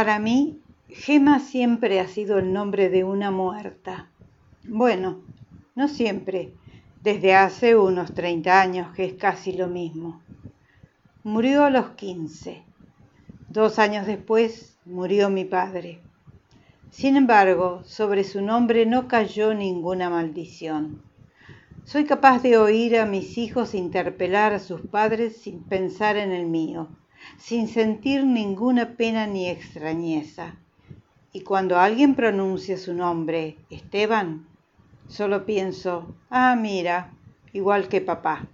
Para mí, Gema siempre ha sido el nombre de una muerta. Bueno, no siempre, desde hace unos 30 años, que es casi lo mismo. Murió a los 15. Dos años después murió mi padre. Sin embargo, sobre su nombre no cayó ninguna maldición. Soy capaz de oír a mis hijos interpelar a sus padres sin pensar en el mío, sin sentir ninguna pena ni extrañeza. Y cuando alguien pronuncia su nombre, Esteban, solo pienso, ah, mira, igual que papá.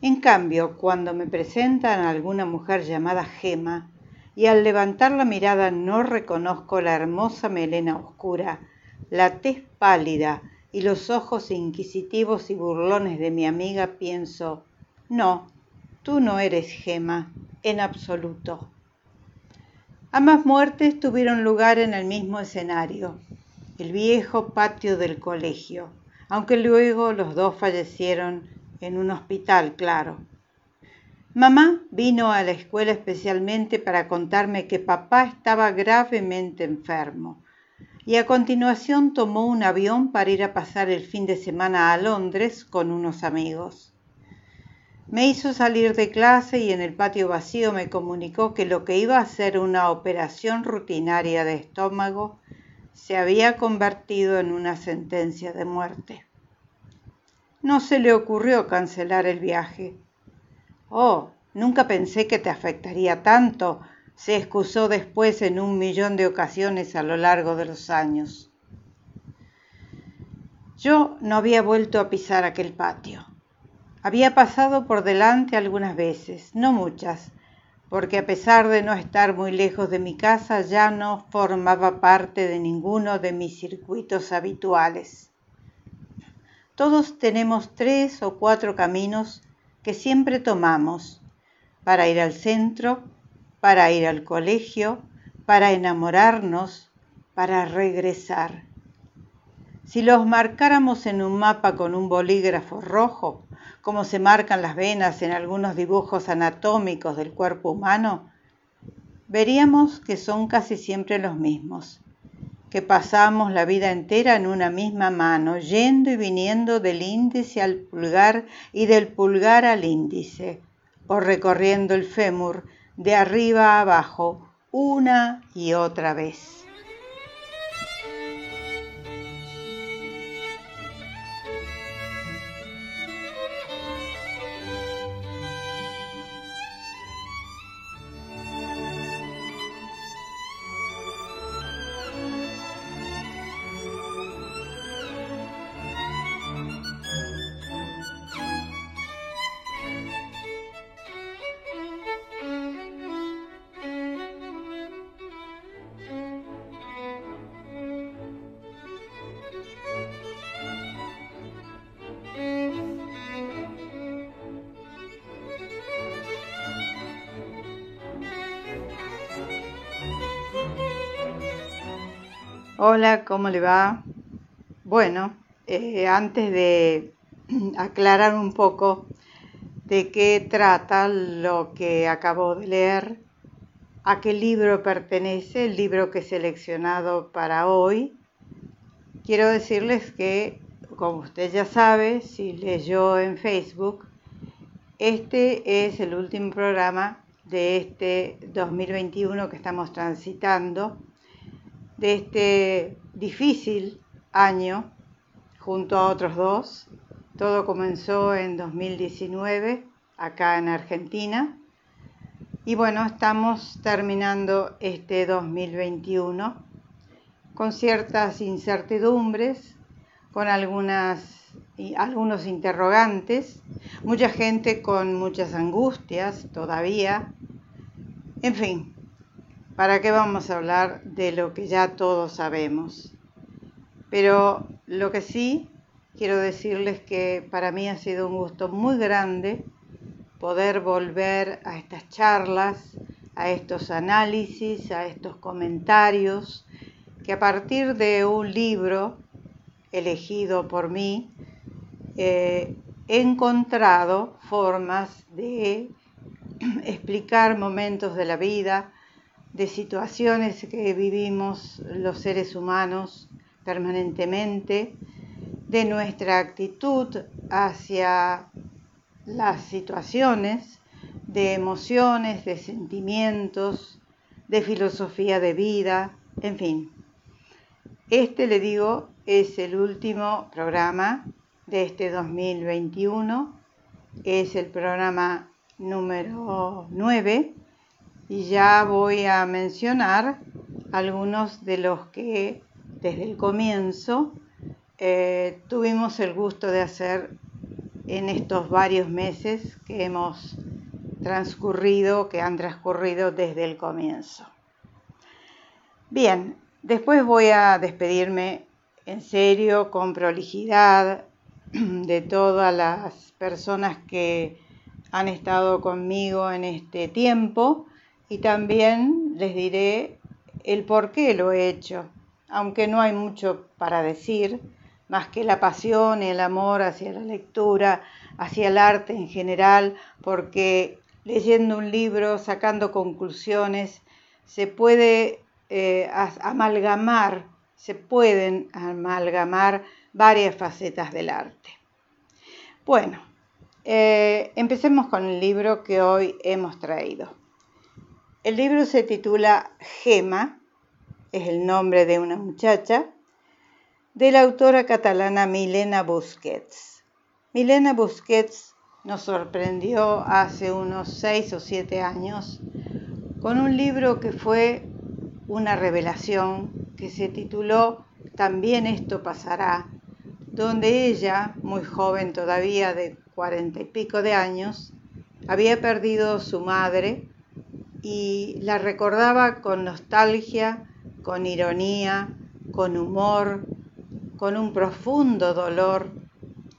En cambio, cuando me presentan alguna mujer llamada Gema, y al levantar la mirada no reconozco la hermosa melena oscura, la tez pálida y los ojos inquisitivos y burlones de mi amiga, pienso, no, tú no eres Gema, en absoluto. Ambas muertes tuvieron lugar en el mismo escenario, el viejo patio del colegio, aunque luego los dos fallecieron en un hospital, claro. Mamá vino a la escuela especialmente para contarme que papá estaba gravemente enfermo y a continuación tomó un avión para ir a pasar el fin de semana a Londres con unos amigos. Me hizo salir de clase y en el patio vacío me comunicó que lo que iba a ser una operación rutinaria de estómago se había convertido en una sentencia de muerte. No se le ocurrió cancelar el viaje. Oh, nunca pensé que te afectaría tanto, se excusó después en un millón de ocasiones a lo largo de los años. Yo no había vuelto a pisar aquel patio. Había pasado por delante algunas veces, no muchas, porque a pesar de no estar muy lejos de mi casa ya no formaba parte de ninguno de mis circuitos habituales. Todos tenemos tres o cuatro caminos que siempre tomamos para ir al centro, para ir al colegio, para enamorarnos, para regresar. Si los marcáramos en un mapa con un bolígrafo rojo, como se marcan las venas en algunos dibujos anatómicos del cuerpo humano, veríamos que son casi siempre los mismos que pasamos la vida entera en una misma mano, yendo y viniendo del índice al pulgar y del pulgar al índice, o recorriendo el fémur de arriba a abajo una y otra vez. Hola, ¿cómo le va? Bueno, eh, antes de aclarar un poco de qué trata lo que acabo de leer, a qué libro pertenece, el libro que he seleccionado para hoy, quiero decirles que, como usted ya sabe, si leyó en Facebook, este es el último programa de este 2021 que estamos transitando de este difícil año junto a otros dos. Todo comenzó en 2019 acá en Argentina y bueno, estamos terminando este 2021 con ciertas incertidumbres, con algunas, algunos interrogantes, mucha gente con muchas angustias todavía. En fin, ¿Para qué vamos a hablar de lo que ya todos sabemos? Pero lo que sí quiero decirles que para mí ha sido un gusto muy grande poder volver a estas charlas, a estos análisis, a estos comentarios, que a partir de un libro elegido por mí, eh, he encontrado formas de explicar momentos de la vida, de situaciones que vivimos los seres humanos permanentemente, de nuestra actitud hacia las situaciones, de emociones, de sentimientos, de filosofía de vida, en fin. Este, le digo, es el último programa de este 2021, es el programa número 9 y ya voy a mencionar algunos de los que desde el comienzo eh, tuvimos el gusto de hacer en estos varios meses que hemos transcurrido, que han transcurrido desde el comienzo. Bien, después voy a despedirme en serio, con prolijidad, de todas las personas que han estado conmigo en este tiempo y también les diré el por qué lo he hecho, aunque no hay mucho para decir, más que la pasión y el amor hacia la lectura, hacia el arte en general, porque leyendo un libro, sacando conclusiones, se puede eh, amalgamar, se pueden amalgamar varias facetas del arte. Bueno, eh, empecemos con el libro que hoy hemos traído. El libro se titula Gema, es el nombre de una muchacha, de la autora catalana Milena Busquets. Milena Busquets nos sorprendió hace unos seis o siete años con un libro que fue una revelación que se tituló También esto pasará, donde ella, muy joven todavía de cuarenta y pico de años, había perdido su madre y la recordaba con nostalgia, con ironía, con humor, con un profundo dolor,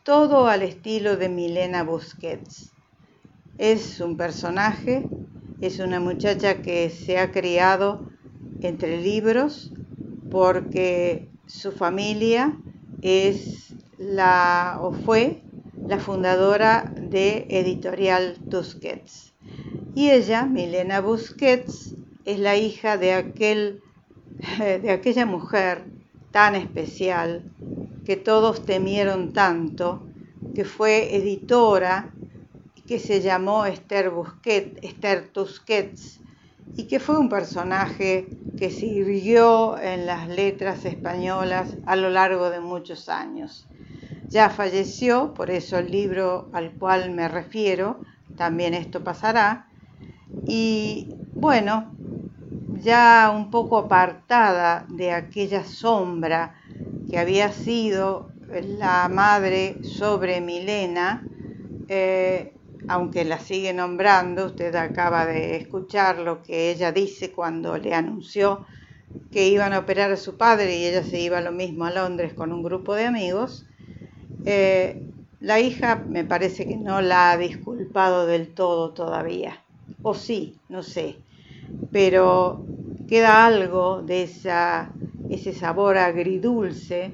todo al estilo de Milena Busquets. Es un personaje, es una muchacha que se ha criado entre libros porque su familia es la o fue la fundadora de Editorial Tusquets. Y ella, Milena Busquets, es la hija de, aquel, de aquella mujer tan especial que todos temieron tanto, que fue editora que se llamó Esther, Busquets, Esther Tusquets y que fue un personaje que sirvió en las letras españolas a lo largo de muchos años. Ya falleció, por eso el libro al cual me refiero, también esto pasará, y bueno, ya un poco apartada de aquella sombra que había sido la madre sobre Milena, eh, aunque la sigue nombrando, usted acaba de escuchar lo que ella dice cuando le anunció que iban a operar a su padre y ella se iba lo mismo a Londres con un grupo de amigos, eh, la hija me parece que no la ha disculpado del todo todavía, o sí, no sé, pero queda algo de esa, ese sabor agridulce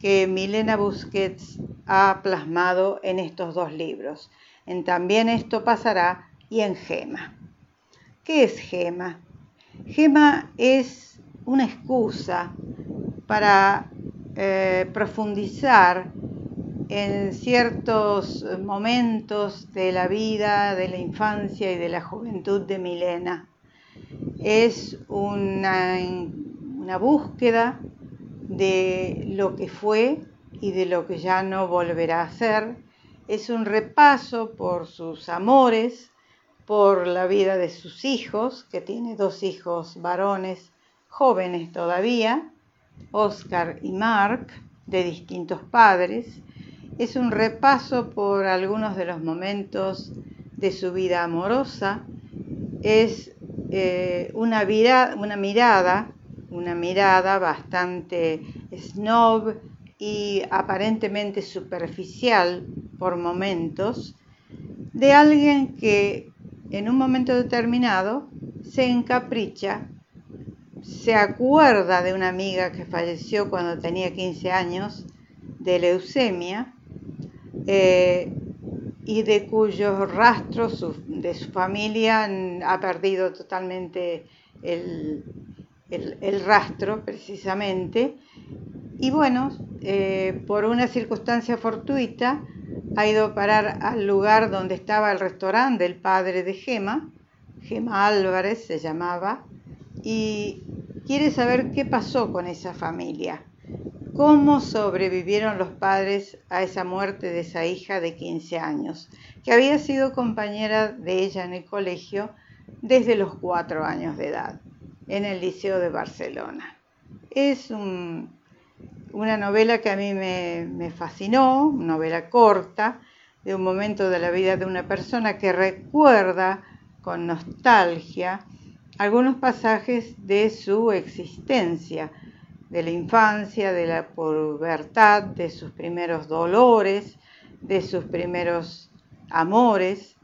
que Milena Busquets ha plasmado en estos dos libros en También esto pasará y en Gema. ¿Qué es Gema? Gema es una excusa para eh, profundizar en ciertos momentos de la vida, de la infancia y de la juventud de Milena. Es una, una búsqueda de lo que fue y de lo que ya no volverá a ser, es un repaso por sus amores, por la vida de sus hijos, que tiene dos hijos varones jóvenes todavía, Oscar y Mark, de distintos padres. Es un repaso por algunos de los momentos de su vida amorosa. Es eh, una, una mirada, una mirada bastante snob y aparentemente superficial por momentos de alguien que en un momento determinado se encapricha, se acuerda de una amiga que falleció cuando tenía 15 años de leucemia eh, y de cuyos rastros de su familia ha perdido totalmente el, rastro precisamente. Y bueno, eh, por una circunstancia fortuita, ha ido a parar al lugar donde estaba el restaurante del padre de Gema, Gema Álvarez se llamaba, y quiere saber qué pasó con esa familia, cómo sobrevivieron los padres a esa muerte de esa hija de 15 años, que había sido compañera de ella en el colegio desde los cuatro años de edad, en el Liceo de Barcelona. Es una novela que a mí me, me fascinó, una novela corta, de un momento de la vida de una persona que recuerda con nostalgia algunos pasajes de su existencia, de la infancia, de la pubertad, de sus primeros dolores, de sus primeros amores,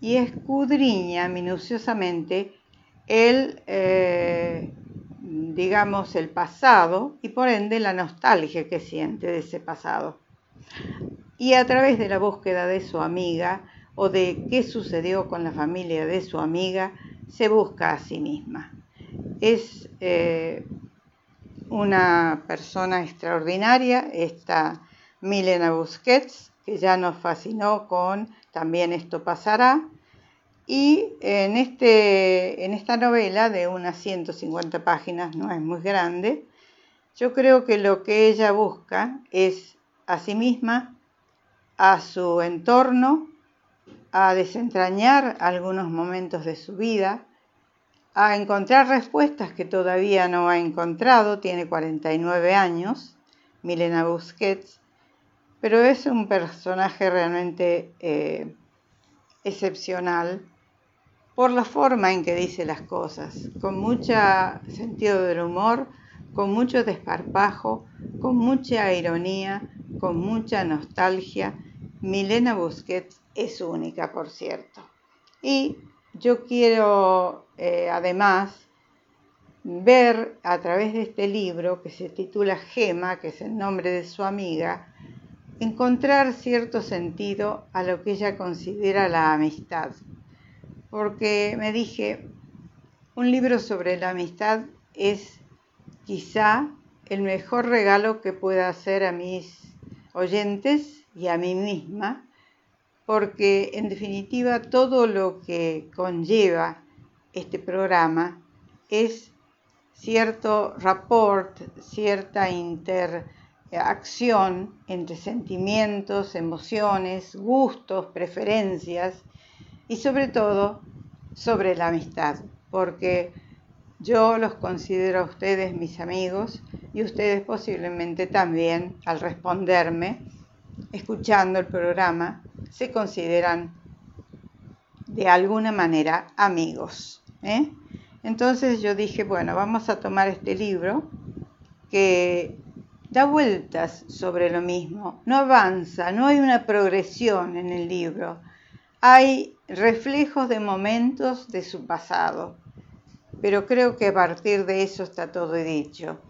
y escudriña minuciosamente el, eh, digamos, el pasado y por ende la nostalgia que siente de ese pasado. Y a través de la búsqueda de su amiga o de qué sucedió con la familia de su amiga, se busca a sí misma. Es eh, una persona extraordinaria, esta Milena Busquets, que ya nos fascinó con También esto pasará. Y en, este, en esta novela de unas 150 páginas, no es muy grande, yo creo que lo que ella busca es a sí misma, a su entorno, a desentrañar algunos momentos de su vida, a encontrar respuestas que todavía no ha encontrado, tiene 49 años, Milena Busquets, pero es un personaje realmente eh, excepcional por la forma en que dice las cosas, con mucho sentido del humor, con mucho desparpajo, con mucha ironía, con mucha nostalgia. Milena Busquets es única, por cierto. Y yo quiero eh, además ver a través de este libro que se titula Gema, que es el nombre de su amiga, encontrar cierto sentido a lo que ella considera la amistad. Porque me dije, un libro sobre la amistad es quizá el mejor regalo que pueda hacer a mis oyentes y a mí misma porque en definitiva todo lo que conlleva este programa es cierto rapport, cierta interacción entre sentimientos, emociones, gustos, preferencias y sobre todo sobre la amistad, porque yo los considero a ustedes mis amigos y ustedes posiblemente también al responderme, escuchando el programa, se consideran de alguna manera amigos. ¿eh? Entonces yo dije, bueno, vamos a tomar este libro que da vueltas sobre lo mismo, no avanza, no hay una progresión en el libro, hay reflejos de momentos de su pasado, pero creo que a partir de eso está todo dicho.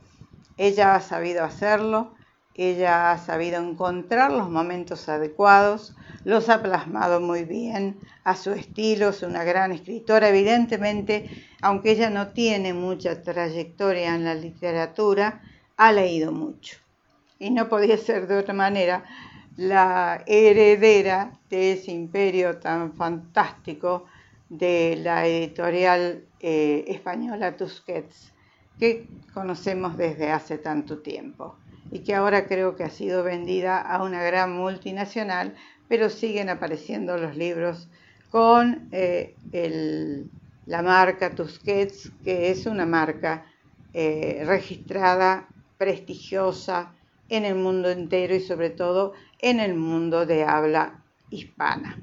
Ella ha sabido hacerlo, ella ha sabido encontrar los momentos adecuados, los ha plasmado muy bien a su estilo, es una gran escritora, evidentemente, aunque ella no tiene mucha trayectoria en la literatura, ha leído mucho. Y no podía ser de otra manera la heredera de ese imperio tan fantástico de la editorial eh, española Tusquets, que conocemos desde hace tanto tiempo y que ahora creo que ha sido vendida a una gran multinacional, pero siguen apareciendo los libros con eh, la marca Tusquets, que es una marca eh, registrada, prestigiosa en el mundo entero y sobre todo en el mundo de habla hispana.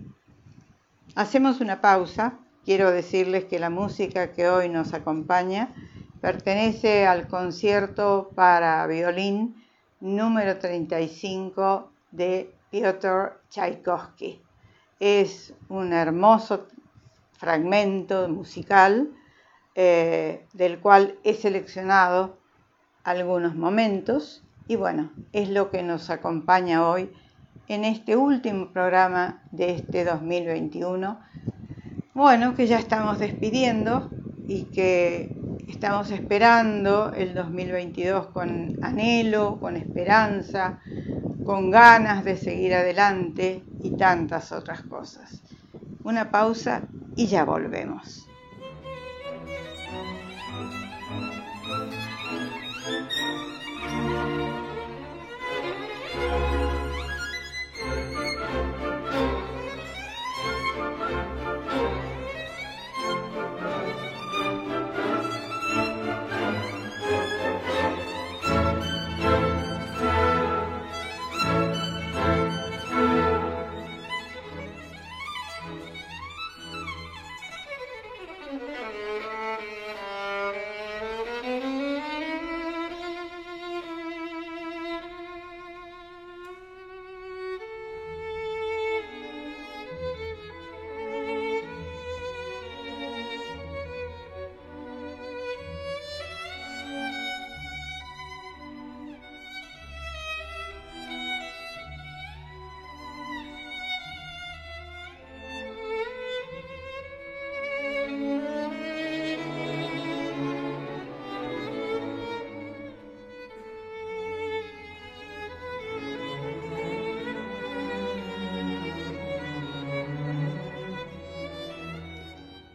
Hacemos una pausa. Quiero decirles que la música que hoy nos acompaña pertenece al concierto para violín número 35 de Piotr Tchaikovsky. Es un hermoso fragmento musical eh, del cual he seleccionado algunos momentos y bueno, es lo que nos acompaña hoy en este último programa de este 2021. Bueno, que ya estamos despidiendo y que estamos esperando el 2022 con anhelo, con esperanza, con ganas de seguir adelante y tantas otras cosas. Una pausa y ya volvemos.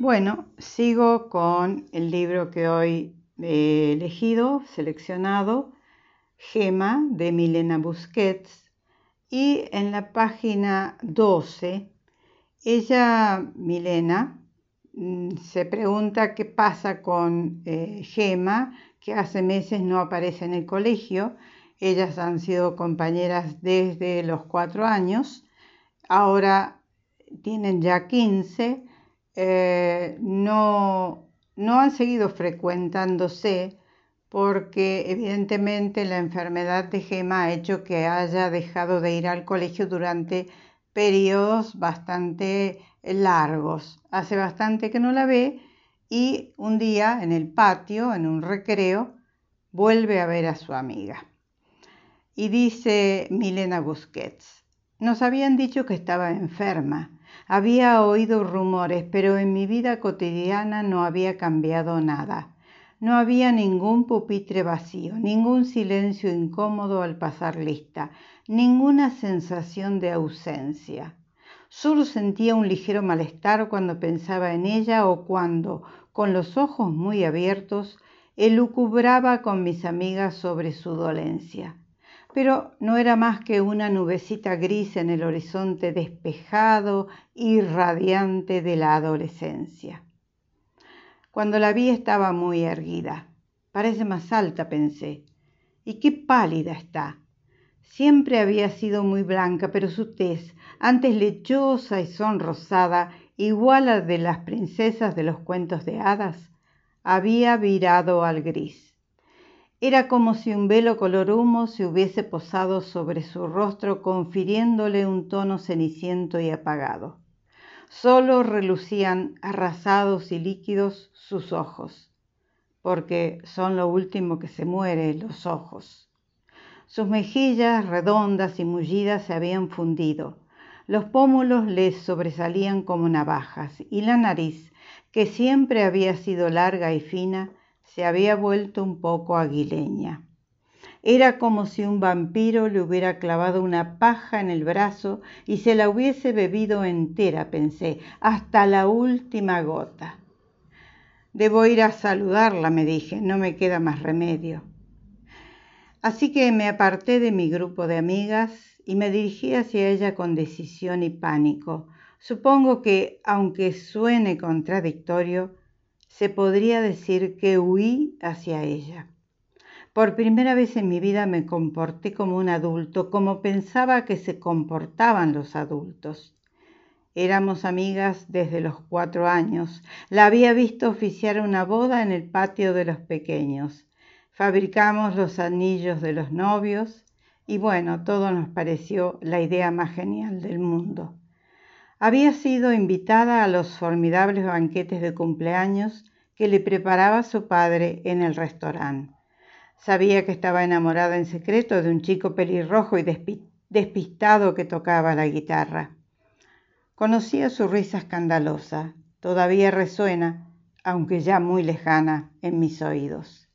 Bueno, sigo con el libro que hoy he elegido, seleccionado, Gema de Milena Busquets. Y en la página 12, ella, Milena, mm, se pregunta qué pasa con eh, Gema, que hace meses no aparece en el colegio. Ellas han sido compañeras desde los cuatro años, ahora tienen ya 15 eh, no, no han seguido frecuentándose porque evidentemente la enfermedad de Gema ha hecho que haya dejado de ir al colegio durante periodos bastante largos. Hace bastante que no la ve y un día en el patio, en un recreo, vuelve a ver a su amiga. Y dice Milena Busquets, nos habían dicho que estaba enferma había oído rumores, pero en mi vida cotidiana no había cambiado nada. No había ningún pupitre vacío, ningún silencio incómodo al pasar lista, ninguna sensación de ausencia. Solo sentía un ligero malestar cuando pensaba en ella o cuando, con los ojos muy abiertos, elucubraba con mis amigas sobre su dolencia pero no era más que una nubecita gris en el horizonte despejado y radiante de la adolescencia. Cuando la vi estaba muy erguida. Parece más alta, pensé. Y qué pálida está. Siempre había sido muy blanca, pero su tez, antes lechosa y sonrosada, igual a de las princesas de los cuentos de hadas, había virado al gris. Era como si un velo color humo se hubiese posado sobre su rostro, confiriéndole un tono ceniciento y apagado. Solo relucían arrasados y líquidos sus ojos, porque son lo último que se muere, los ojos. Sus mejillas redondas y mullidas se habían fundido, los pómulos le sobresalían como navajas, y la nariz, que siempre había sido larga y fina, se había vuelto un poco aguileña. Era como si un vampiro le hubiera clavado una paja en el brazo y se la hubiese bebido entera, pensé, hasta la última gota. Debo ir a saludarla, me dije, no me queda más remedio. Así que me aparté de mi grupo de amigas y me dirigí hacia ella con decisión y pánico. Supongo que, aunque suene contradictorio, se podría decir que huí hacia ella. Por primera vez en mi vida me comporté como un adulto, como pensaba que se comportaban los adultos. Éramos amigas desde los cuatro años. La había visto oficiar una boda en el patio de los pequeños. Fabricamos los anillos de los novios y bueno, todo nos pareció la idea más genial del mundo. Había sido invitada a los formidables banquetes de cumpleaños que le preparaba su padre en el restaurante. Sabía que estaba enamorada en secreto de un chico pelirrojo y despistado que tocaba la guitarra. Conocía su risa escandalosa, todavía resuena, aunque ya muy lejana en mis oídos.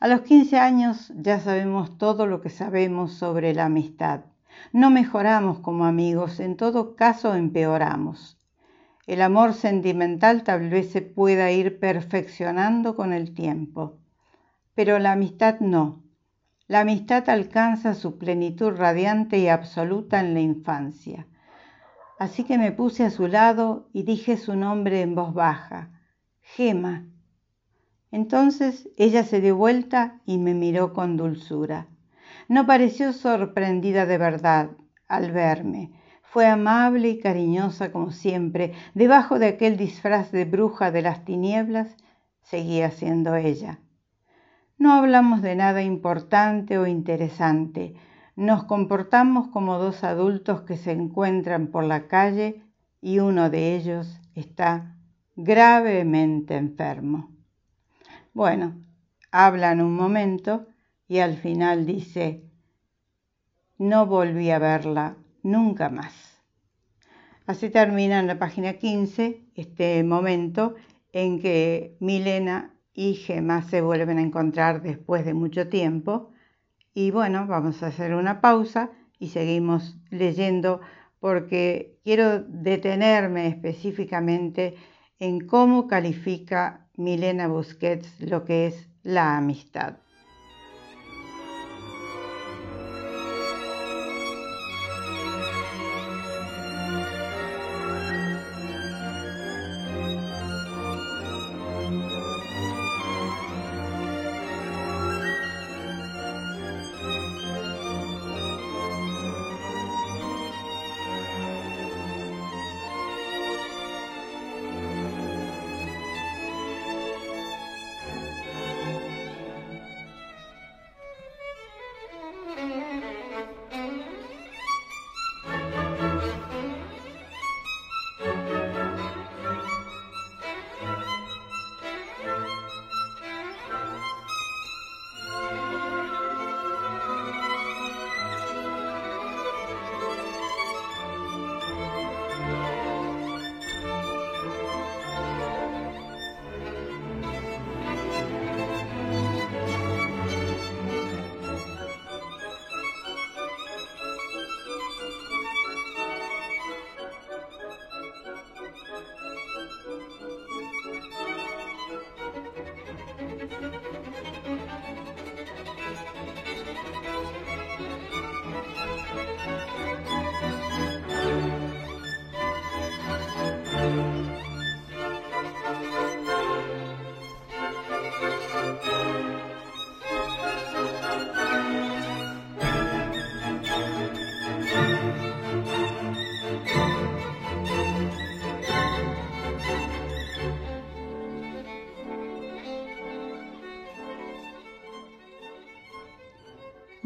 A los 15 años ya sabemos todo lo que sabemos sobre la amistad. No mejoramos como amigos, en todo caso empeoramos. El amor sentimental tal vez se pueda ir perfeccionando con el tiempo, pero la amistad no. La amistad alcanza su plenitud radiante y absoluta en la infancia. Así que me puse a su lado y dije su nombre en voz baja, Gema. Entonces ella se dio vuelta y me miró con dulzura. No pareció sorprendida de verdad al verme. Fue amable y cariñosa como siempre. Debajo de aquel disfraz de bruja de las tinieblas, seguía siendo ella. No hablamos de nada importante o interesante. Nos comportamos como dos adultos que se encuentran por la calle y uno de ellos está gravemente enfermo. Bueno, hablan un momento y al final dice, no volví a verla nunca más. Así termina en la página 15 este momento en que Milena y Gemma se vuelven a encontrar después de mucho tiempo. Y bueno, vamos a hacer una pausa y seguimos leyendo porque quiero detenerme específicamente en cómo califica Milena Busquets lo que es la amistad.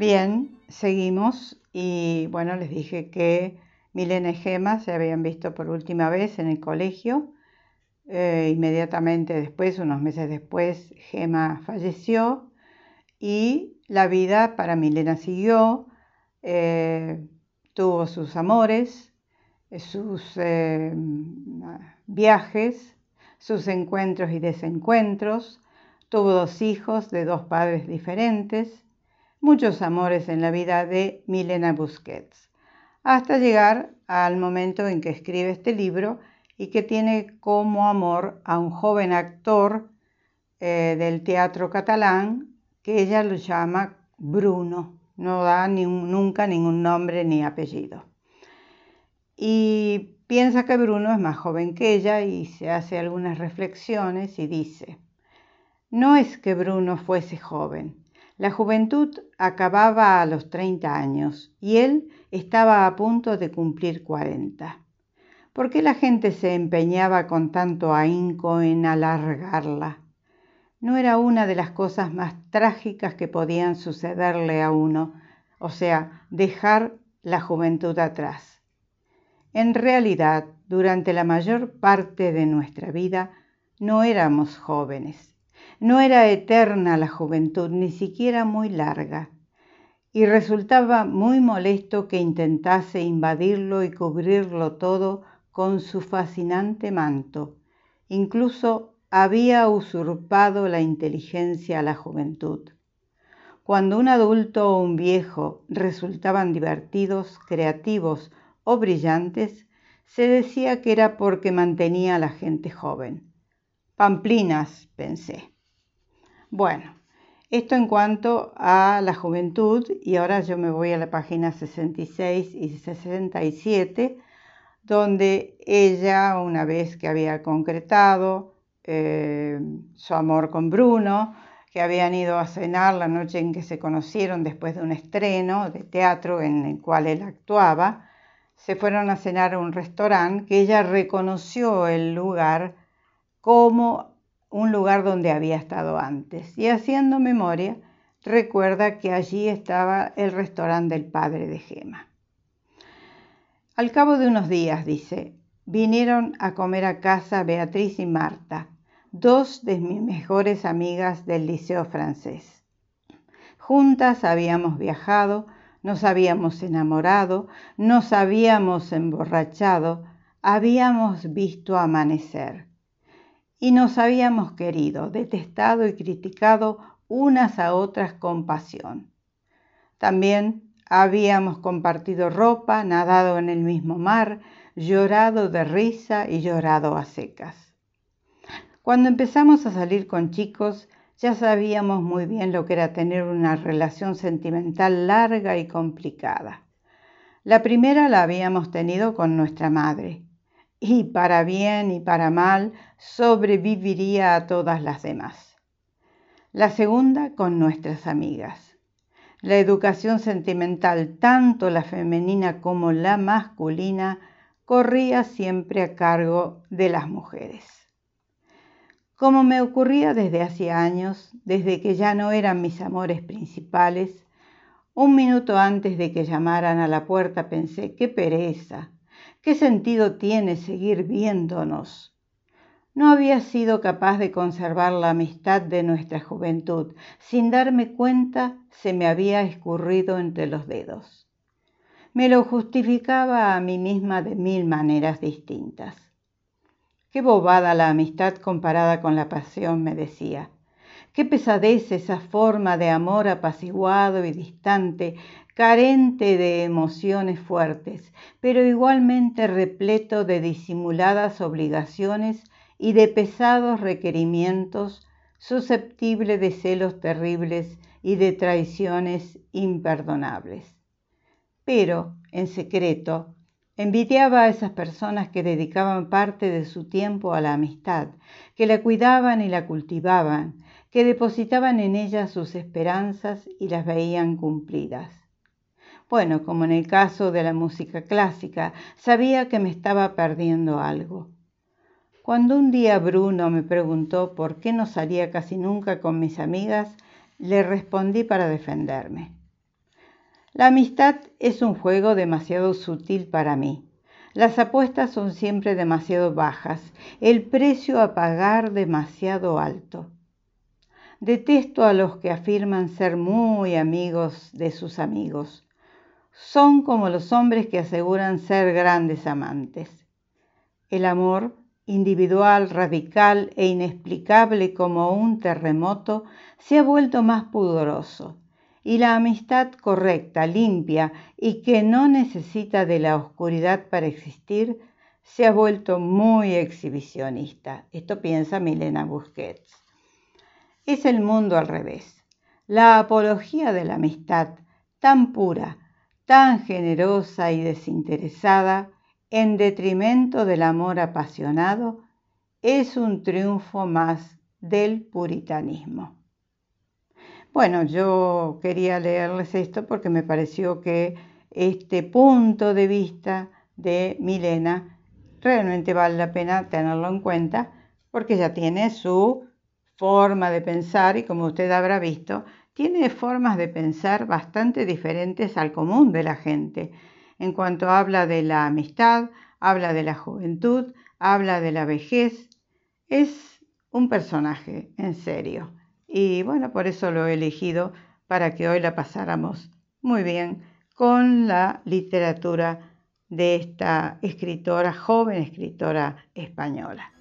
Bien, seguimos y bueno, les dije que Milena y Gema se habían visto por última vez en el colegio. Eh, inmediatamente después, unos meses después, Gema falleció y la vida para Milena siguió. Eh, tuvo sus amores, sus eh, viajes, sus encuentros y desencuentros. Tuvo dos hijos de dos padres diferentes muchos amores en la vida de Milena Busquets, hasta llegar al momento en que escribe este libro y que tiene como amor a un joven actor eh, del teatro catalán que ella lo llama Bruno, no da nunca ningún nombre ni apellido. Y piensa que Bruno es más joven que ella y se hace algunas reflexiones y dice, no es que Bruno fuese joven, la juventud acababa a los 30 años y él estaba a punto de cumplir 40. ¿Por qué la gente se empeñaba con tanto ahínco en alargarla? No era una de las cosas más trágicas que podían sucederle a uno, o sea, dejar la juventud atrás. En realidad, durante la mayor parte de nuestra vida, no éramos jóvenes no era eterna la juventud, ni siquiera muy larga, y resultaba muy molesto que intentase invadirlo y cubrirlo todo con su fascinante manto, incluso había usurpado la inteligencia a la juventud. Cuando un adulto o un viejo resultaban divertidos, creativos o brillantes, se decía que era porque mantenía a la gente joven. Pamplinas, pensé. Bueno, esto en cuanto a la juventud y ahora yo me voy a la página 66 y 67 donde ella, una vez que había concretado eh, su amor con Bruno, que habían ido a cenar la noche en que se conocieron después de un estreno de teatro en el cual él actuaba, se fueron a cenar a un restaurante que ella reconoció el lugar como un lugar donde había estado antes. Y haciendo memoria, recuerda que allí estaba el restaurante del padre de Gema. Al cabo de unos días, dice, vinieron a comer a casa Beatriz y Marta, dos de mis mejores amigas del liceo francés. Juntas habíamos viajado, nos habíamos enamorado, nos habíamos emborrachado, habíamos visto amanecer y nos habíamos querido, detestado y criticado unas a otras con pasión. También Habíamos compartido ropa, nadado en el mismo mar, llorado de risa y llorado a secas. Cuando empezamos a salir con chicos, ya sabíamos muy bien lo que era tener una relación sentimental larga y complicada. La primera la habíamos tenido con nuestra madre, y para bien y para mal sobreviviría a todas las demás. La segunda con nuestras amigas la educación sentimental, tanto la femenina como la masculina, corría siempre a cargo de las mujeres. Como me ocurría desde hacía años, desde que ya no eran mis amores principales, un minuto antes de que llamaran a la puerta pensé, qué pereza, qué sentido tiene seguir viéndonos no había sido capaz de conservar la amistad de nuestra juventud. Sin darme cuenta, se me había escurrido entre los dedos. Me lo justificaba a mí misma de mil maneras distintas. Qué bobada la amistad comparada con la pasión, me decía. Qué pesadez esa forma de amor apaciguado y distante, carente de emociones fuertes, pero igualmente repleto de disimuladas obligaciones y de pesados requerimientos, susceptible de celos terribles y de traiciones imperdonables. Pero, en secreto, envidiaba a esas personas que dedicaban parte de su tiempo a la amistad, que la cuidaban y la cultivaban, que depositaban en ella sus esperanzas y las veían cumplidas. Bueno, como en el caso de la música clásica, sabía que me estaba perdiendo algo. Cuando un día Bruno me preguntó por qué no salía casi nunca con mis amigas, le respondí para defenderme. La amistad es un juego demasiado sutil para mí. Las apuestas son siempre demasiado bajas, el precio a pagar demasiado alto. Detesto a los que afirman ser muy amigos de sus amigos. Son como los hombres que aseguran ser grandes amantes. El amor individual, radical e inexplicable como un terremoto, se ha vuelto más pudoroso, y la amistad correcta, limpia y que no necesita de la oscuridad para existir, se ha vuelto muy exhibicionista. Esto piensa Milena Busquets. Es el mundo al revés. La apología de la amistad, tan pura, tan generosa y desinteresada, en detrimento del amor apasionado es un triunfo más del puritanismo. Bueno, yo quería leerles esto porque me pareció que este punto de vista de Milena realmente vale la pena tenerlo en cuenta porque ya tiene su forma de pensar y como usted habrá visto, tiene formas de pensar bastante diferentes al común de la gente en cuanto habla de la amistad, habla de la juventud, habla de la vejez. Es un personaje, en serio. Y bueno, por eso lo he elegido para que hoy la pasáramos muy bien con la literatura de esta escritora, joven escritora española.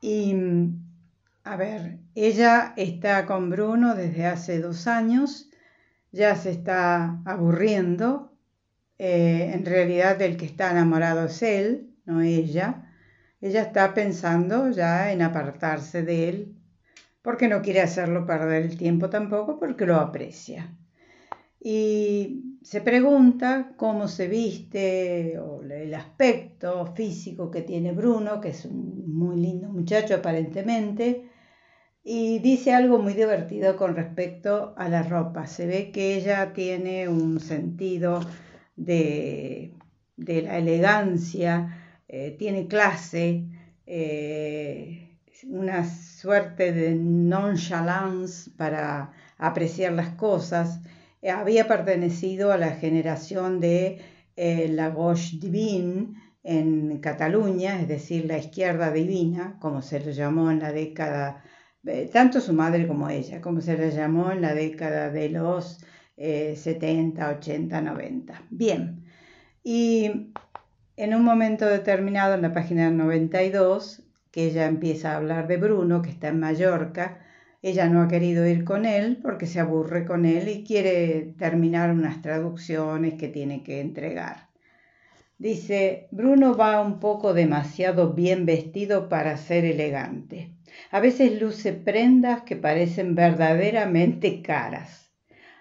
Y a ver, ella está con Bruno desde hace dos años, ya se está aburriendo. Eh, en realidad el que está enamorado es él, no ella. Ella está pensando ya en apartarse de él, porque no quiere hacerlo perder el tiempo tampoco, porque lo aprecia y se pregunta cómo se viste o el aspecto físico que tiene Bruno, que es un muy lindo muchacho aparentemente, y dice algo muy divertido con respecto a la ropa. Se ve que ella tiene un sentido de, la elegancia, eh, tiene clase, eh, una suerte de nonchalance para apreciar las cosas había pertenecido a la generación de eh, la gauche divine en Cataluña, es decir, la izquierda divina, como se le llamó en la década, eh, tanto su madre como ella, como se le llamó en la década de los 70, 80, 90. Bien, y en un momento determinado, en la página 92, que ella empieza a hablar de Bruno, que está en Mallorca, ella no ha querido ir con él porque se aburre con él y quiere terminar unas traducciones que tiene que entregar. Dice, Bruno va un poco demasiado bien vestido para ser elegante. A veces luce prendas que parecen verdaderamente caras.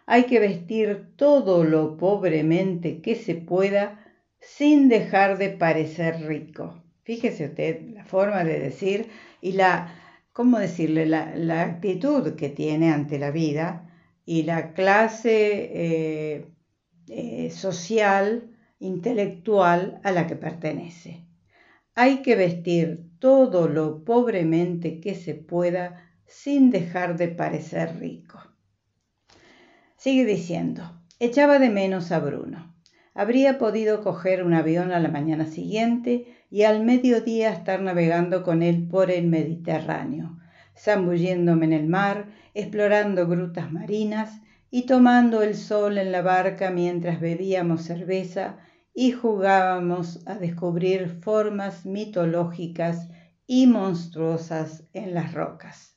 Hay que vestir todo lo pobremente que se pueda sin dejar de parecer rico. Fíjese usted la forma de decir y la ¿cómo decirle?, la, actitud que tiene ante la vida y la clase eh, eh, social, intelectual a la que pertenece. Hay que vestir todo lo pobremente que se pueda sin dejar de parecer rico. Sigue diciendo, echaba de menos a Bruno. Habría podido coger un avión a la mañana siguiente y al mediodía estar navegando con él por el Mediterráneo, zambulléndome en el mar, explorando grutas marinas y tomando el sol en la barca mientras bebíamos cerveza y jugábamos a descubrir formas mitológicas y monstruosas en las rocas.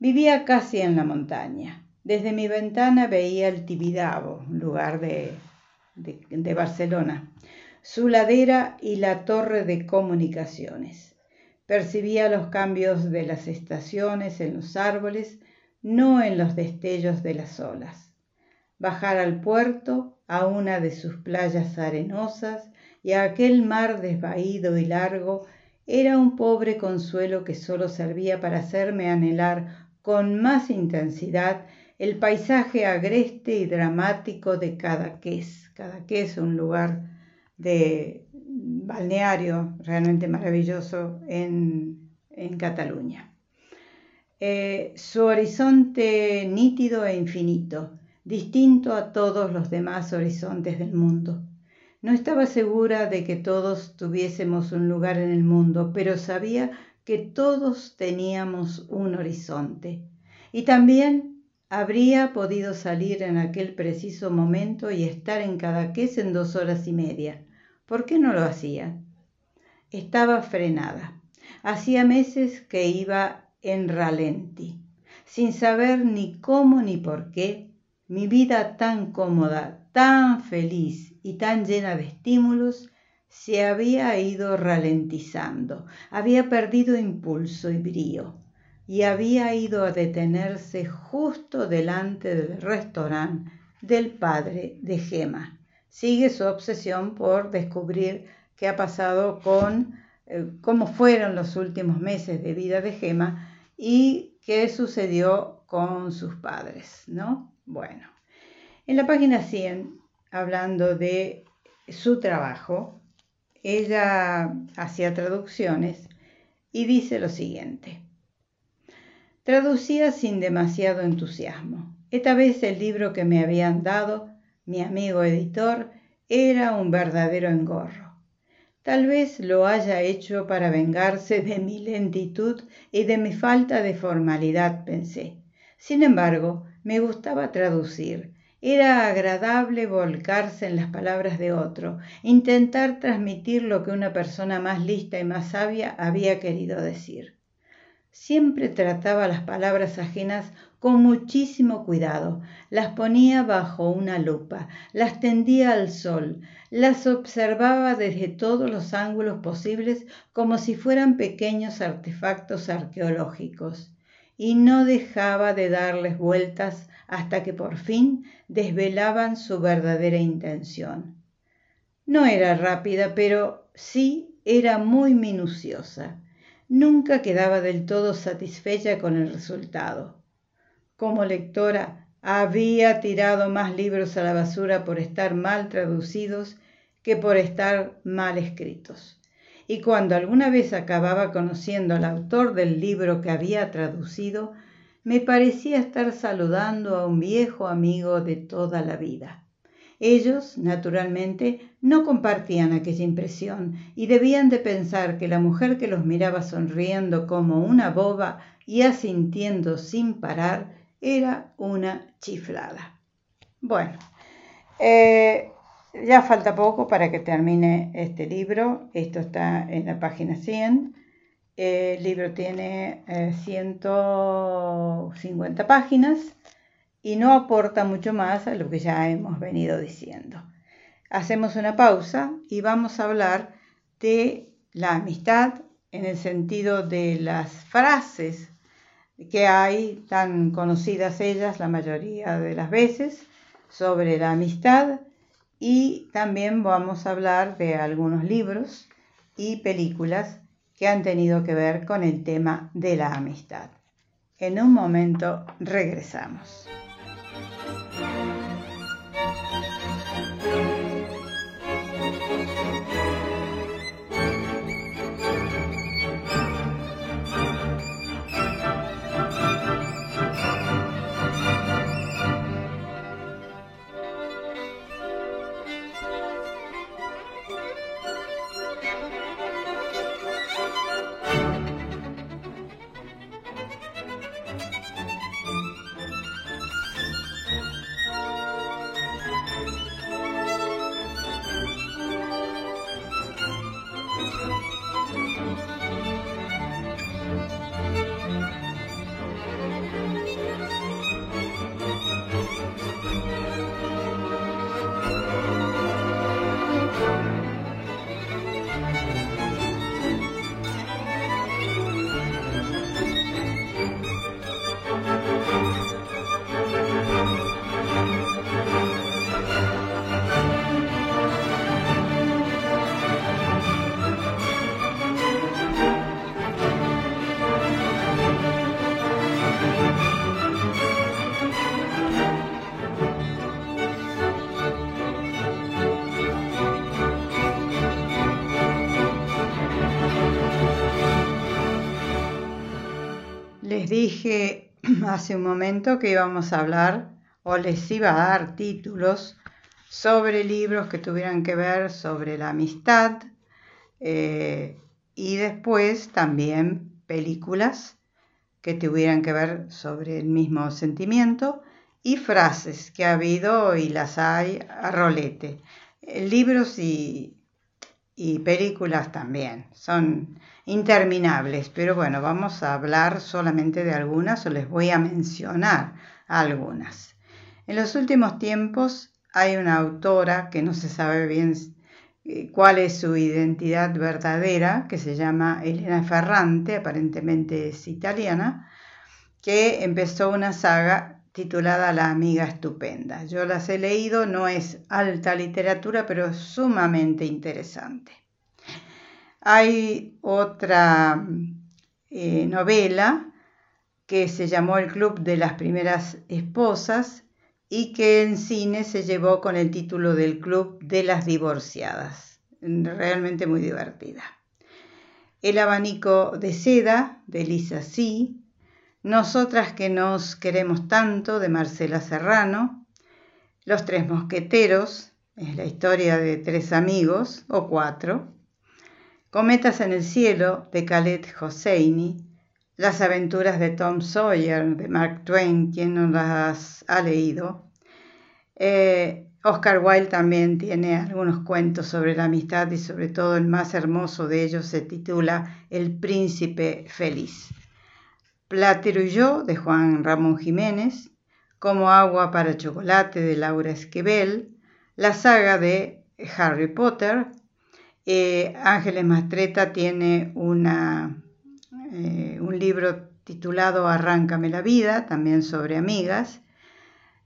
Vivía casi en la montaña. Desde mi ventana veía el Tibidabo, lugar de, de Barcelona, su ladera y la torre de comunicaciones. Percibía los cambios de las estaciones en los árboles, no en los destellos de las olas. Bajar al puerto, a una de sus playas arenosas y a aquel mar desvaído y largo, era un pobre consuelo que sólo servía para hacerme anhelar con más intensidad el paisaje agreste y dramático de Cadaqués. Cadaqués, un lugar de balneario realmente maravilloso en, Cataluña. Eh, su horizonte nítido e infinito, distinto a todos los demás horizontes del mundo. No estaba segura de que todos tuviésemos un lugar en el mundo, pero sabía que todos teníamos un horizonte. Y también habría podido salir en aquel preciso momento y estar en Cadaqués en dos horas y media, ¿Por qué no lo hacía? Estaba frenada. Hacía meses que iba en ralenti, sin saber ni cómo ni por qué. Mi vida tan cómoda, tan feliz y tan llena de estímulos se había ido ralentizando, había perdido impulso y brío. y había ido a detenerse justo delante del restaurante del padre de Gema. Sigue su obsesión por descubrir qué ha pasado con eh, cómo fueron los últimos meses de vida de Gema y qué sucedió con sus padres, ¿no? Bueno, en la página 100, hablando de su trabajo, ella hacía traducciones y dice lo siguiente. Traducía sin demasiado entusiasmo. Esta vez el libro que me habían dado, mi amigo editor, era un verdadero engorro. Tal vez lo haya hecho para vengarse de mi lentitud y de mi falta de formalidad, pensé. Sin embargo, me gustaba traducir. Era agradable volcarse en las palabras de otro, intentar transmitir lo que una persona más lista y más sabia había querido decir. Siempre trataba las palabras ajenas con muchísimo cuidado, las ponía bajo una lupa, las tendía al sol, las observaba desde todos los ángulos posibles como si fueran pequeños artefactos arqueológicos, y no dejaba de darles vueltas hasta que por fin desvelaban su verdadera intención. No era rápida, pero sí era muy minuciosa nunca quedaba del todo satisfecha con el resultado. Como lectora, había tirado más libros a la basura por estar mal traducidos que por estar mal escritos. Y cuando alguna vez acababa conociendo al autor del libro que había traducido, me parecía estar saludando a un viejo amigo de toda la vida. Ellos, naturalmente, no compartían aquella impresión y debían de pensar que la mujer que los miraba sonriendo como una boba y asintiendo sin parar era una chiflada. Bueno, eh, ya falta poco para que termine este libro. Esto está en la página 100. El libro tiene 150 eh, páginas y no aporta mucho más a lo que ya hemos venido diciendo. Hacemos una pausa y vamos a hablar de la amistad en el sentido de las frases que hay, tan conocidas ellas la mayoría de las veces, sobre la amistad y también vamos a hablar de algunos libros y películas que han tenido que ver con el tema de la amistad. En un momento regresamos. Dije hace un momento que íbamos a hablar o les iba a dar títulos sobre libros que tuvieran que ver sobre la amistad eh, y después también películas que tuvieran que ver sobre el mismo sentimiento y frases que ha habido y las hay a rolete. Libros y, y películas también. Son interminables, pero bueno, vamos a hablar solamente de algunas o les voy a mencionar algunas. En los últimos tiempos hay una autora que no se sabe bien eh, cuál es su identidad verdadera, que se llama Elena Ferrante, aparentemente es italiana, que empezó una saga titulada La amiga estupenda. Yo las he leído, no es alta literatura, pero es sumamente interesante. Hay otra eh, novela que se llamó El Club de las Primeras Esposas y que en cine se llevó con el título del Club de las Divorciadas. Realmente muy divertida. El abanico de seda de Lisa C. Nosotras que nos queremos tanto de Marcela Serrano. Los Tres Mosqueteros, es la historia de tres amigos o cuatro. Cometas en el cielo de Khaled Hosseini, Las aventuras de Tom Sawyer de Mark Twain, quien no las ha leído. Eh, Oscar Wilde también tiene algunos cuentos sobre la amistad y sobre todo el más hermoso de ellos se titula El príncipe feliz. Platero y yo de Juan Ramón Jiménez, Como agua para chocolate de Laura Esquivel, la saga de Harry Potter eh, Ángeles Mastreta tiene una, eh, un libro titulado Arráncame la vida, también sobre amigas.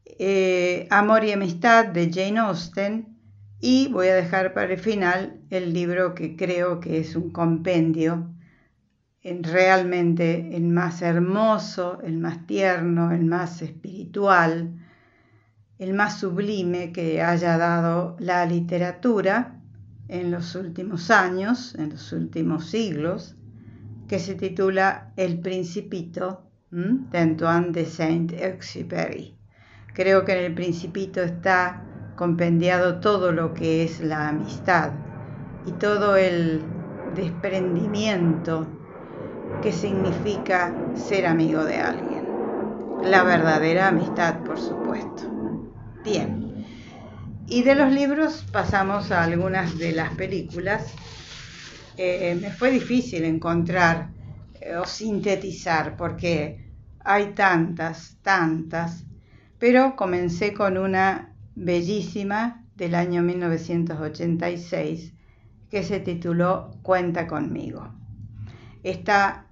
Eh, Amor y Amistad de Jane Austen. Y voy a dejar para el final el libro que creo que es un compendio, realmente el más hermoso, el más tierno, el más espiritual, el más sublime que haya dado la literatura en los últimos años, en los últimos siglos, que se titula El Principito de Antoine de Saint-Exupéry. Creo que en el Principito está compendiado todo lo que es la amistad y todo el desprendimiento que significa ser amigo de alguien. La verdadera amistad, por supuesto. Bien. Y de los libros pasamos a algunas de las películas. Eh, me fue difícil encontrar eh, o sintetizar porque hay tantas, tantas, pero comencé con una bellísima del año 1986 que se tituló Cuenta conmigo. Está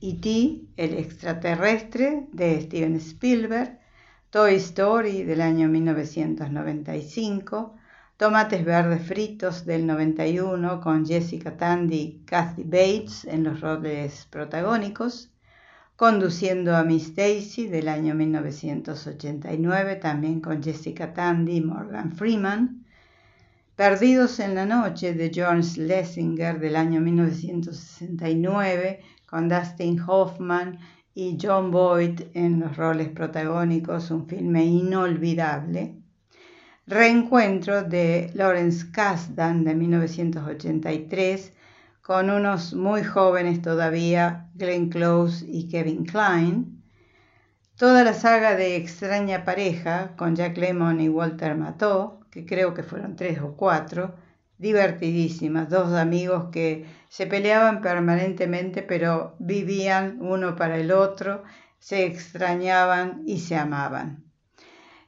E.T., el extraterrestre de Steven Spielberg, Toy Story del año 1995, Tomates Verdes Fritos del 91 con Jessica Tandy y Kathy Bates en los roles protagónicos, Conduciendo a Miss Daisy del año 1989 también con Jessica Tandy y Morgan Freeman, Perdidos en la Noche de John Schlesinger del año 1969 con Dustin Hoffman y John Boyd en los roles protagónicos, un filme inolvidable. Reencuentro de Lawrence Kasdan de 1983 con unos muy jóvenes todavía, Glenn Close y Kevin Klein. Toda la saga de Extraña Pareja con Jack Lemmon y Walter Matthau, creo que fueron tres o cuatro, divertidísimas, dos amigos que se peleaban permanentemente pero vivían uno para el otro, se extrañaban y se amaban.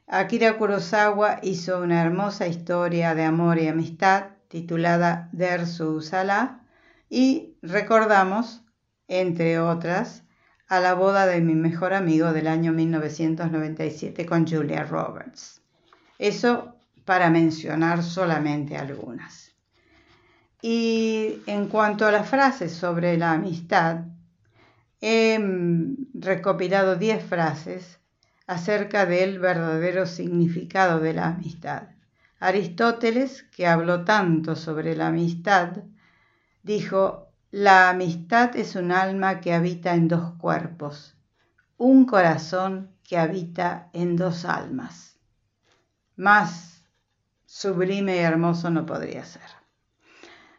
Akira Kurosawa hizo una hermosa historia de amor y amistad titulada Dersu Salah y recordamos, entre otras, a la boda de mi mejor amigo del año 1997 con Julia Roberts. Eso para mencionar solamente algunas. Y en cuanto a las frases sobre la amistad, he mm, recopilado 10 frases acerca del verdadero significado de la amistad. Aristóteles, que habló tanto sobre la amistad, dijo, la amistad es un alma que habita en dos cuerpos, un corazón que habita en dos almas. Más sublime y hermoso no podría ser.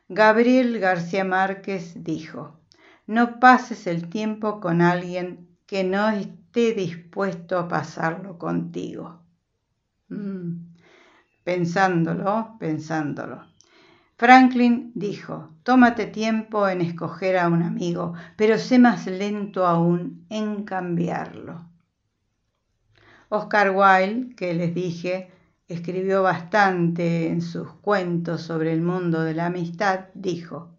Gabriel García Márquez dijo, no pases el tiempo con alguien que no esté dispuesto a pasarlo contigo. Mm, pensándolo, pensándolo. Franklin dijo, tómate tiempo en escoger a un amigo, pero sé más lento aún en cambiarlo. Oscar Wilde, que les dije, escribió bastante en sus cuentos sobre el mundo de la amistad, dijo,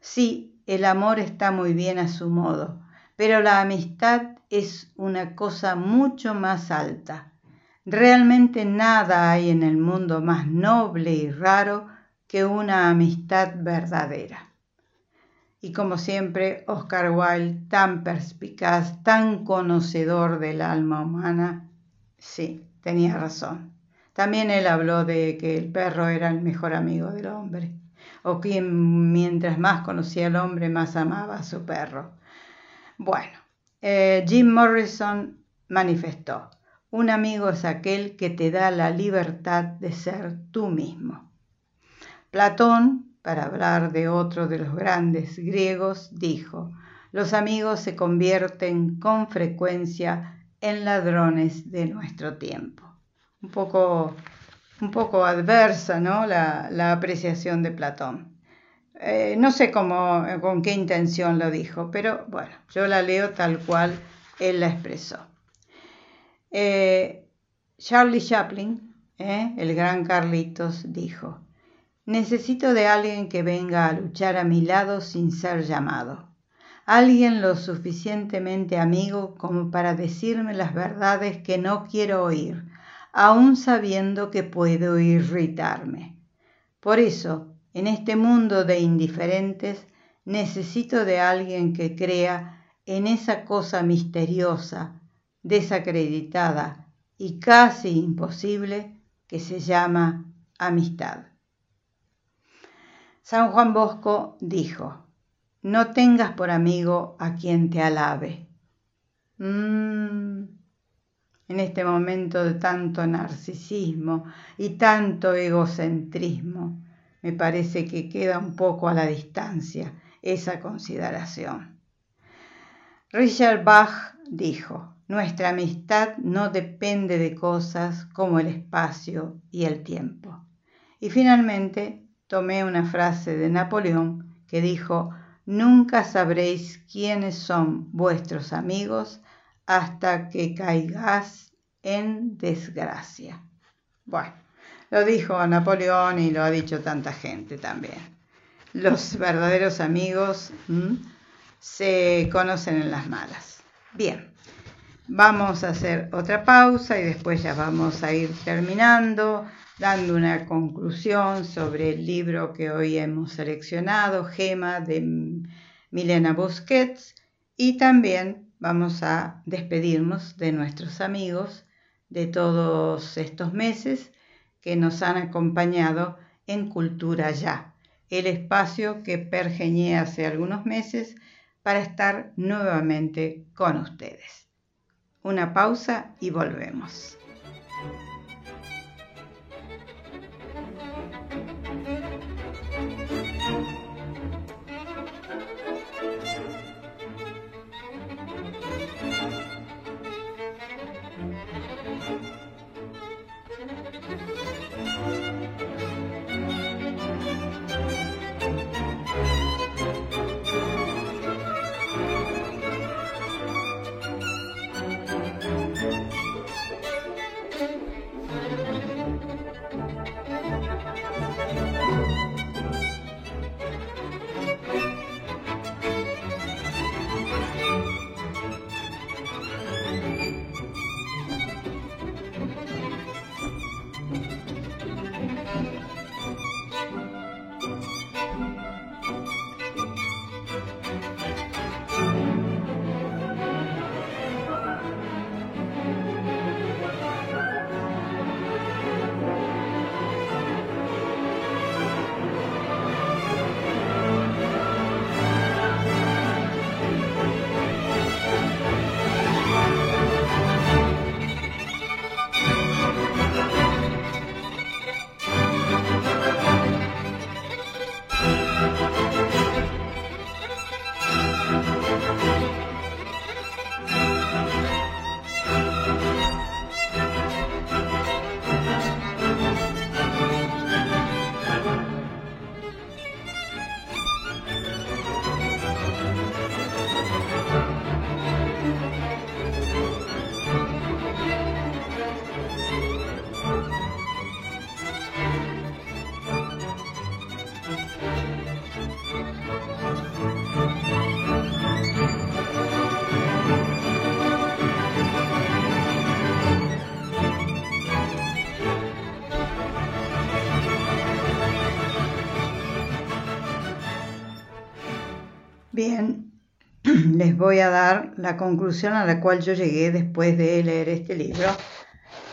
sí, el amor está muy bien a su modo, pero la amistad es una cosa mucho más alta. Realmente nada hay en el mundo más noble y raro que una amistad verdadera. Y como siempre, Oscar Wilde, tan perspicaz, tan conocedor del alma humana, sí, tenía razón. También él habló de que el perro era el mejor amigo del hombre, o que mientras más conocía al hombre, más amaba a su perro. Bueno, eh, Jim Morrison manifestó, un amigo es aquel que te da la libertad de ser tú mismo. Platón, para hablar de otro de los grandes griegos, dijo, los amigos se convierten con frecuencia en ladrones de nuestro tiempo. Un poco, un poco adversa ¿no? la, apreciación de Platón. Eh, no sé cómo, con qué intención lo dijo, pero bueno, yo la leo tal cual él la expresó. Eh, Charlie Chaplin, ¿eh? el gran Carlitos, dijo, Necesito de alguien que venga a luchar a mi lado sin ser llamado. Alguien lo suficientemente amigo como para decirme las verdades que no quiero oír, aun sabiendo que puedo irritarme. Por eso, en este mundo de indiferentes, necesito de alguien que crea en esa cosa misteriosa, desacreditada y casi imposible que se llama amistad. San Juan Bosco dijo, no tengas por amigo a quien te alabe. Mm. En este momento de tanto narcisismo y tanto egocentrismo, me parece que queda un poco a la distancia esa consideración. Richard Bach dijo, nuestra amistad no depende de cosas como el espacio y el tiempo. Y finalmente tomé una frase de Napoleón que dijo, nunca sabréis quiénes son vuestros amigos hasta que caigas en desgracia. Bueno, lo dijo Napoleón y lo ha dicho tanta gente también. Los verdaderos amigos se conocen en las malas. Bien, vamos a hacer otra pausa y después ya vamos a ir terminando dando una conclusión sobre el libro que hoy hemos seleccionado, Gema de Milena Busquets, y también vamos a despedirnos de nuestros amigos de todos estos meses que nos han acompañado en Cultura Ya, el espacio que pergeñé hace algunos meses para estar nuevamente con ustedes. Una pausa y volvemos. Voy a dar la conclusión a la cual yo llegué después de leer este libro,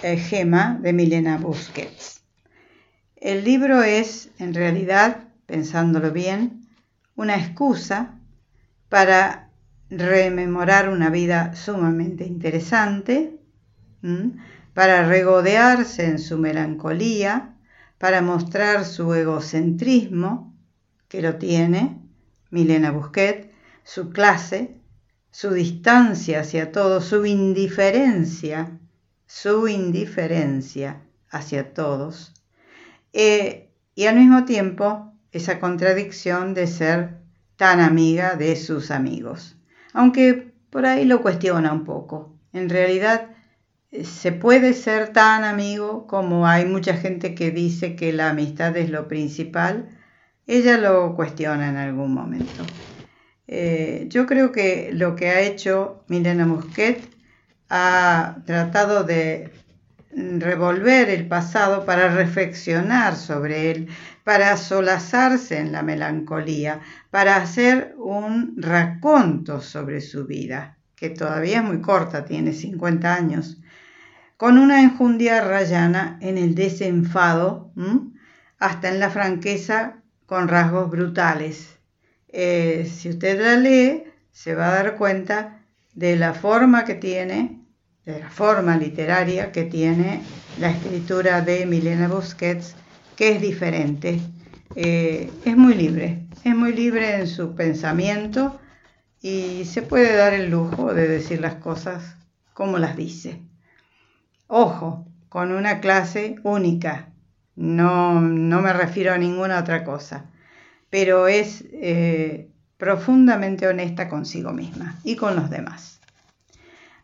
eh, Gema de Milena Busquets. El libro es, en realidad, pensándolo bien, una excusa para rememorar una vida sumamente interesante, para regodearse en su melancolía, para mostrar su egocentrismo, que lo tiene Milena Busquets, su clase, su distancia hacia todo, su indiferencia, su indiferencia hacia todos, eh, y al mismo tiempo esa contradicción de ser tan amiga de sus amigos. Aunque por ahí lo cuestiona un poco. En realidad eh, se puede ser tan amigo como hay mucha gente que dice que la amistad es lo principal. Ella lo cuestiona en algún momento. Eh, yo creo que lo que ha hecho Milena Musquet ha tratado de revolver el pasado para reflexionar sobre él, para solazarse en la melancolía, para hacer un raconto sobre su vida, que todavía es muy corta, tiene 50 años, con una enjundia rayana en el desenfado, hasta en la franqueza con rasgos brutales. Eh, si usted la lee, se va a dar cuenta de la forma que tiene, de la forma literaria que tiene la escritura de Milena Busquets, que es diferente. Eh, es muy libre, es muy libre en su pensamiento y se puede dar el lujo de decir las cosas como las dice. Ojo, con una clase única, no, no me refiero a ninguna otra cosa pero es eh, profundamente honesta consigo misma y con los demás.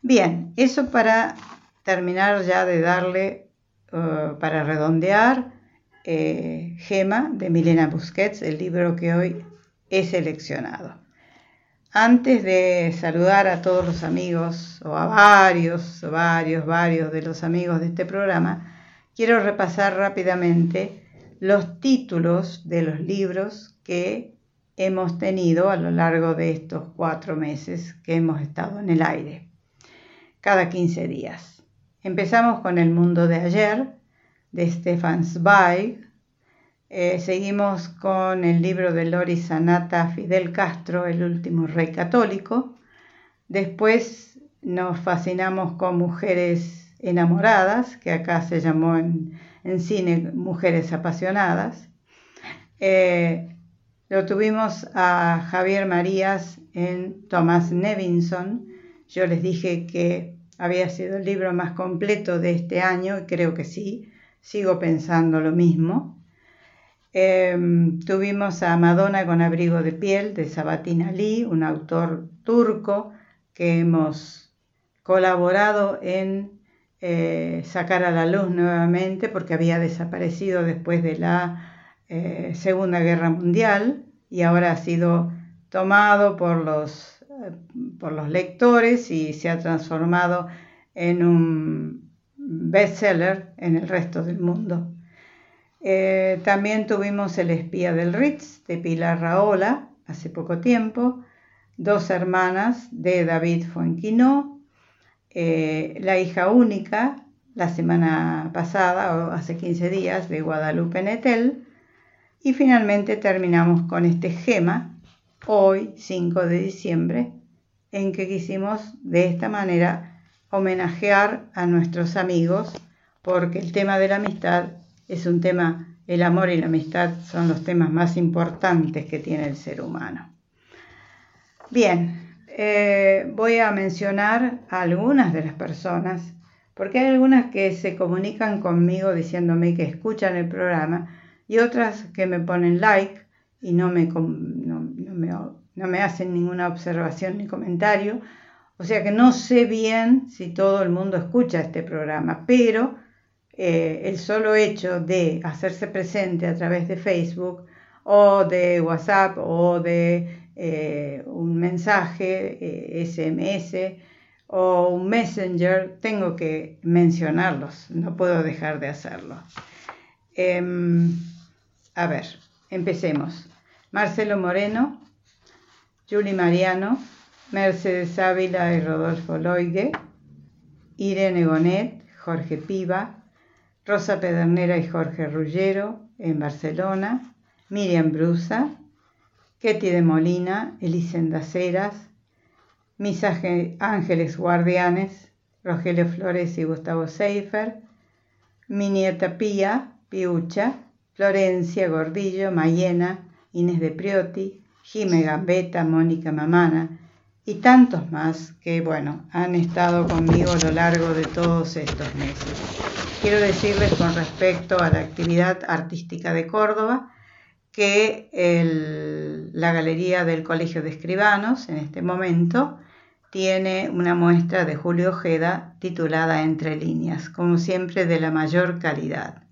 Bien, eso para terminar ya de darle, eh, para redondear, eh, Gema de Milena Busquets, el libro que hoy he seleccionado. Antes de saludar a todos los amigos, o a varios, varios, varios de los amigos de este programa, quiero repasar rápidamente los títulos de los libros que hemos tenido a lo largo de estos cuatro meses que hemos estado en el aire, cada 15 días. Empezamos con El mundo de ayer, de Stefan Zweig. Eh, seguimos con el libro de Lori Sanata Fidel Castro, El último rey católico. Después nos fascinamos con Mujeres enamoradas, que acá se llamó en, cine Mujeres apasionadas. Eh, lo tuvimos a Javier Marías en Thomas Nevinson. Yo les dije que había sido el libro más completo de este año y creo que sí. Sigo pensando lo mismo. Em, tuvimos a Madonna con abrigo de piel de Sabatin Ali, un autor turco que hemos colaborado en eh, sacar a la luz nuevamente porque había desaparecido después de la eh, Segunda Guerra Mundial y ahora ha sido tomado por los, eh, por los lectores y se ha transformado en un bestseller en el resto del mundo. También tuvimos El espía del Ritz de Pilar Raola hace poco tiempo, Dos hermanas de David Fuenquino, La hija única la semana pasada o hace 15 días de Guadalupe Netel, y finalmente terminamos con este gema, hoy 5 de diciembre, en que quisimos de esta manera homenajear a nuestros amigos, porque el tema de la amistad es un tema, el amor y la amistad son los temas más importantes que tiene el ser humano. Bien, eh, voy a mencionar a algunas de las personas, porque hay algunas que se comunican conmigo diciéndome que escuchan el programa, y otras que me ponen like y no me, no, me, hacen ninguna observación ni comentario. O sea que no sé bien si todo el mundo escucha este programa, pero eh, el solo hecho de hacerse presente a través de Facebook o de WhatsApp o de eh, un mensaje SMS eh, o un Messenger, tengo que mencionarlos, no puedo dejar de hacerlo. Em, a ver, empecemos. Marcelo Moreno, Julie Mariano, Mercedes Ávila y Rodolfo Loigue, Irene Gonet, Jorge Piva, Rosa Pedernera y Jorge Rullero en Barcelona, Miriam Brusa, Ketty de Molina, Elisenda Ceras, mis ángeles guardianes, Rogelio Flores y Gustavo Seifer, mi nieta Pía, Piucha, Florencia Gordillo, Mayena, Inés de Priotti, Jime Gambetta, Mónica Mamana y tantos más que, bueno, han estado conmigo a lo largo de todos estos meses. Quiero decirles con respecto a la actividad artística de Córdoba que la Galería del Colegio de Escribanos en este momento tiene una muestra de Julio Ojeda titulada Entre líneas, como siempre de la mayor calidad.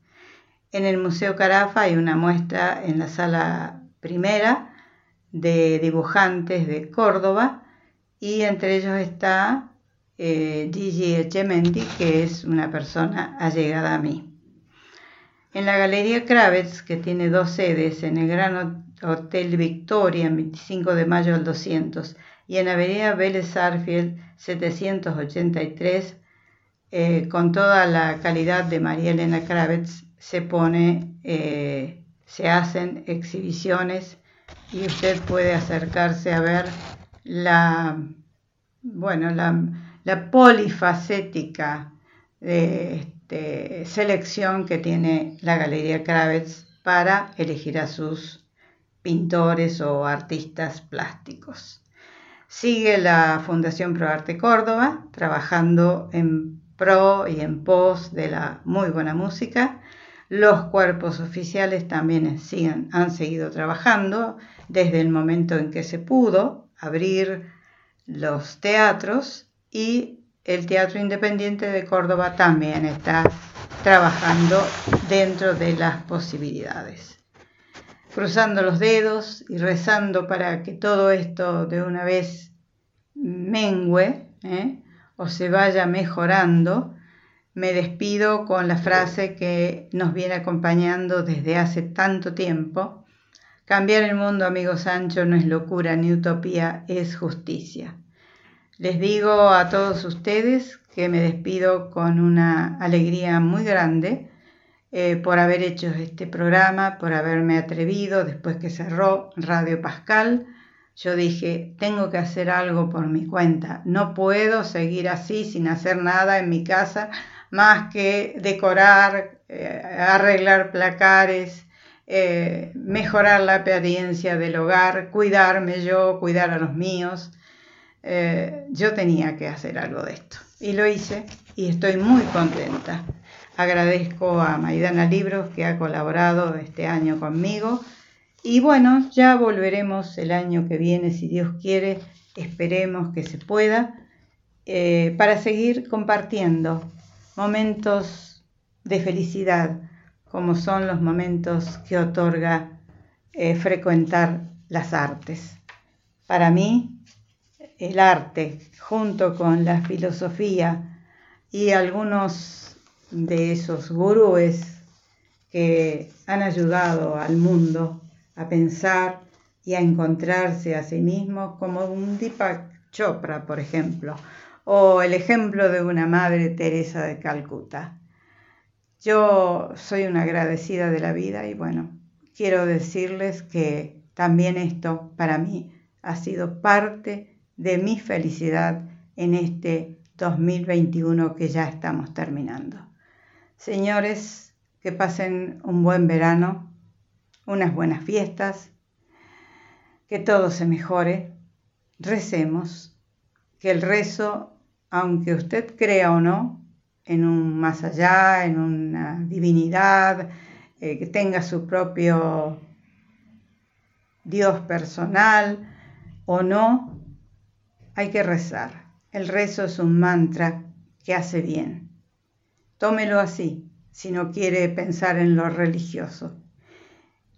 En el Museo Carafa hay una muestra en la sala primera de dibujantes de Córdoba y entre ellos está eh, Gigi Echemendi, que es una persona allegada a mí. En la Galería Kravets, que tiene dos sedes, en el Gran Hotel Victoria, en 25 de mayo del 200, y en Avenida Vélez Sarfield 783, eh, con toda la calidad de María Elena Kravets, se pone, eh, se hacen exhibiciones y usted puede acercarse a ver la, bueno, la, polifacética este, selección que tiene la Galería Kravets para elegir a sus pintores o artistas plásticos. Sigue la Fundación ProArte Córdoba trabajando en pro y en pos de la muy buena música. Los cuerpos oficiales también siguen, han seguido trabajando desde el momento en que se pudo abrir los teatros y el Teatro Independiente de Córdoba también está trabajando dentro de las posibilidades. Cruzando los dedos y rezando para que todo esto de una vez mengue ¿eh? o se vaya mejorando, me despido con la frase que nos viene acompañando desde hace tanto tiempo Cambiar el mundo, amigo Sancho, no es locura ni utopía, es justicia. Les digo a todos ustedes que me despido con una alegría muy grande eh, por haber hecho este programa, por haberme atrevido después que cerró Radio Pascal. Yo dije, tengo que hacer algo por mi cuenta. No puedo seguir así sin hacer nada en mi casa más que decorar, eh, arreglar placares, eh, mejorar la apariencia del hogar, cuidarme yo, cuidar a los míos. Eh, yo tenía que hacer algo de esto y lo hice y estoy muy contenta. Agradezco a Maidana Libros que ha colaborado este año conmigo y bueno, ya volveremos el año que viene si Dios quiere, esperemos que se pueda, eh, para seguir compartiendo momentos de felicidad, como son los momentos que otorga eh, frecuentar las artes. Para mí, el arte, junto con la filosofía y algunos de esos gurúes que han ayudado al mundo a pensar y a encontrarse a sí mismo, como un Deepak Chopra, por ejemplo, o el ejemplo de una Madre Teresa de Calcuta. Yo soy una agradecida de la vida y bueno, quiero decirles que también esto para mí ha sido parte de mi felicidad en este 2021 que ya estamos terminando. Señores, que pasen un buen verano, unas buenas fiestas, que todo se mejore, recemos, que el rezo, aunque usted crea o no, en un más allá, en una divinidad, eh, que tenga su propio Dios personal o no, hay que rezar. El rezo es un mantra que hace bien. Tómelo así, si no quiere pensar en lo religioso.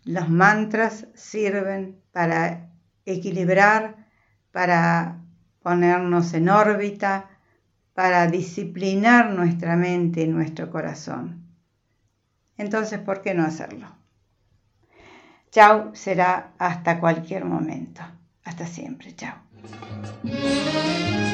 Los mantras sirven para equilibrar, para ponernos en órbita, para disciplinar nuestra mente y nuestro corazón. Entonces, ¿por qué no hacerlo? Chao será hasta cualquier momento. Hasta siempre, chao. Música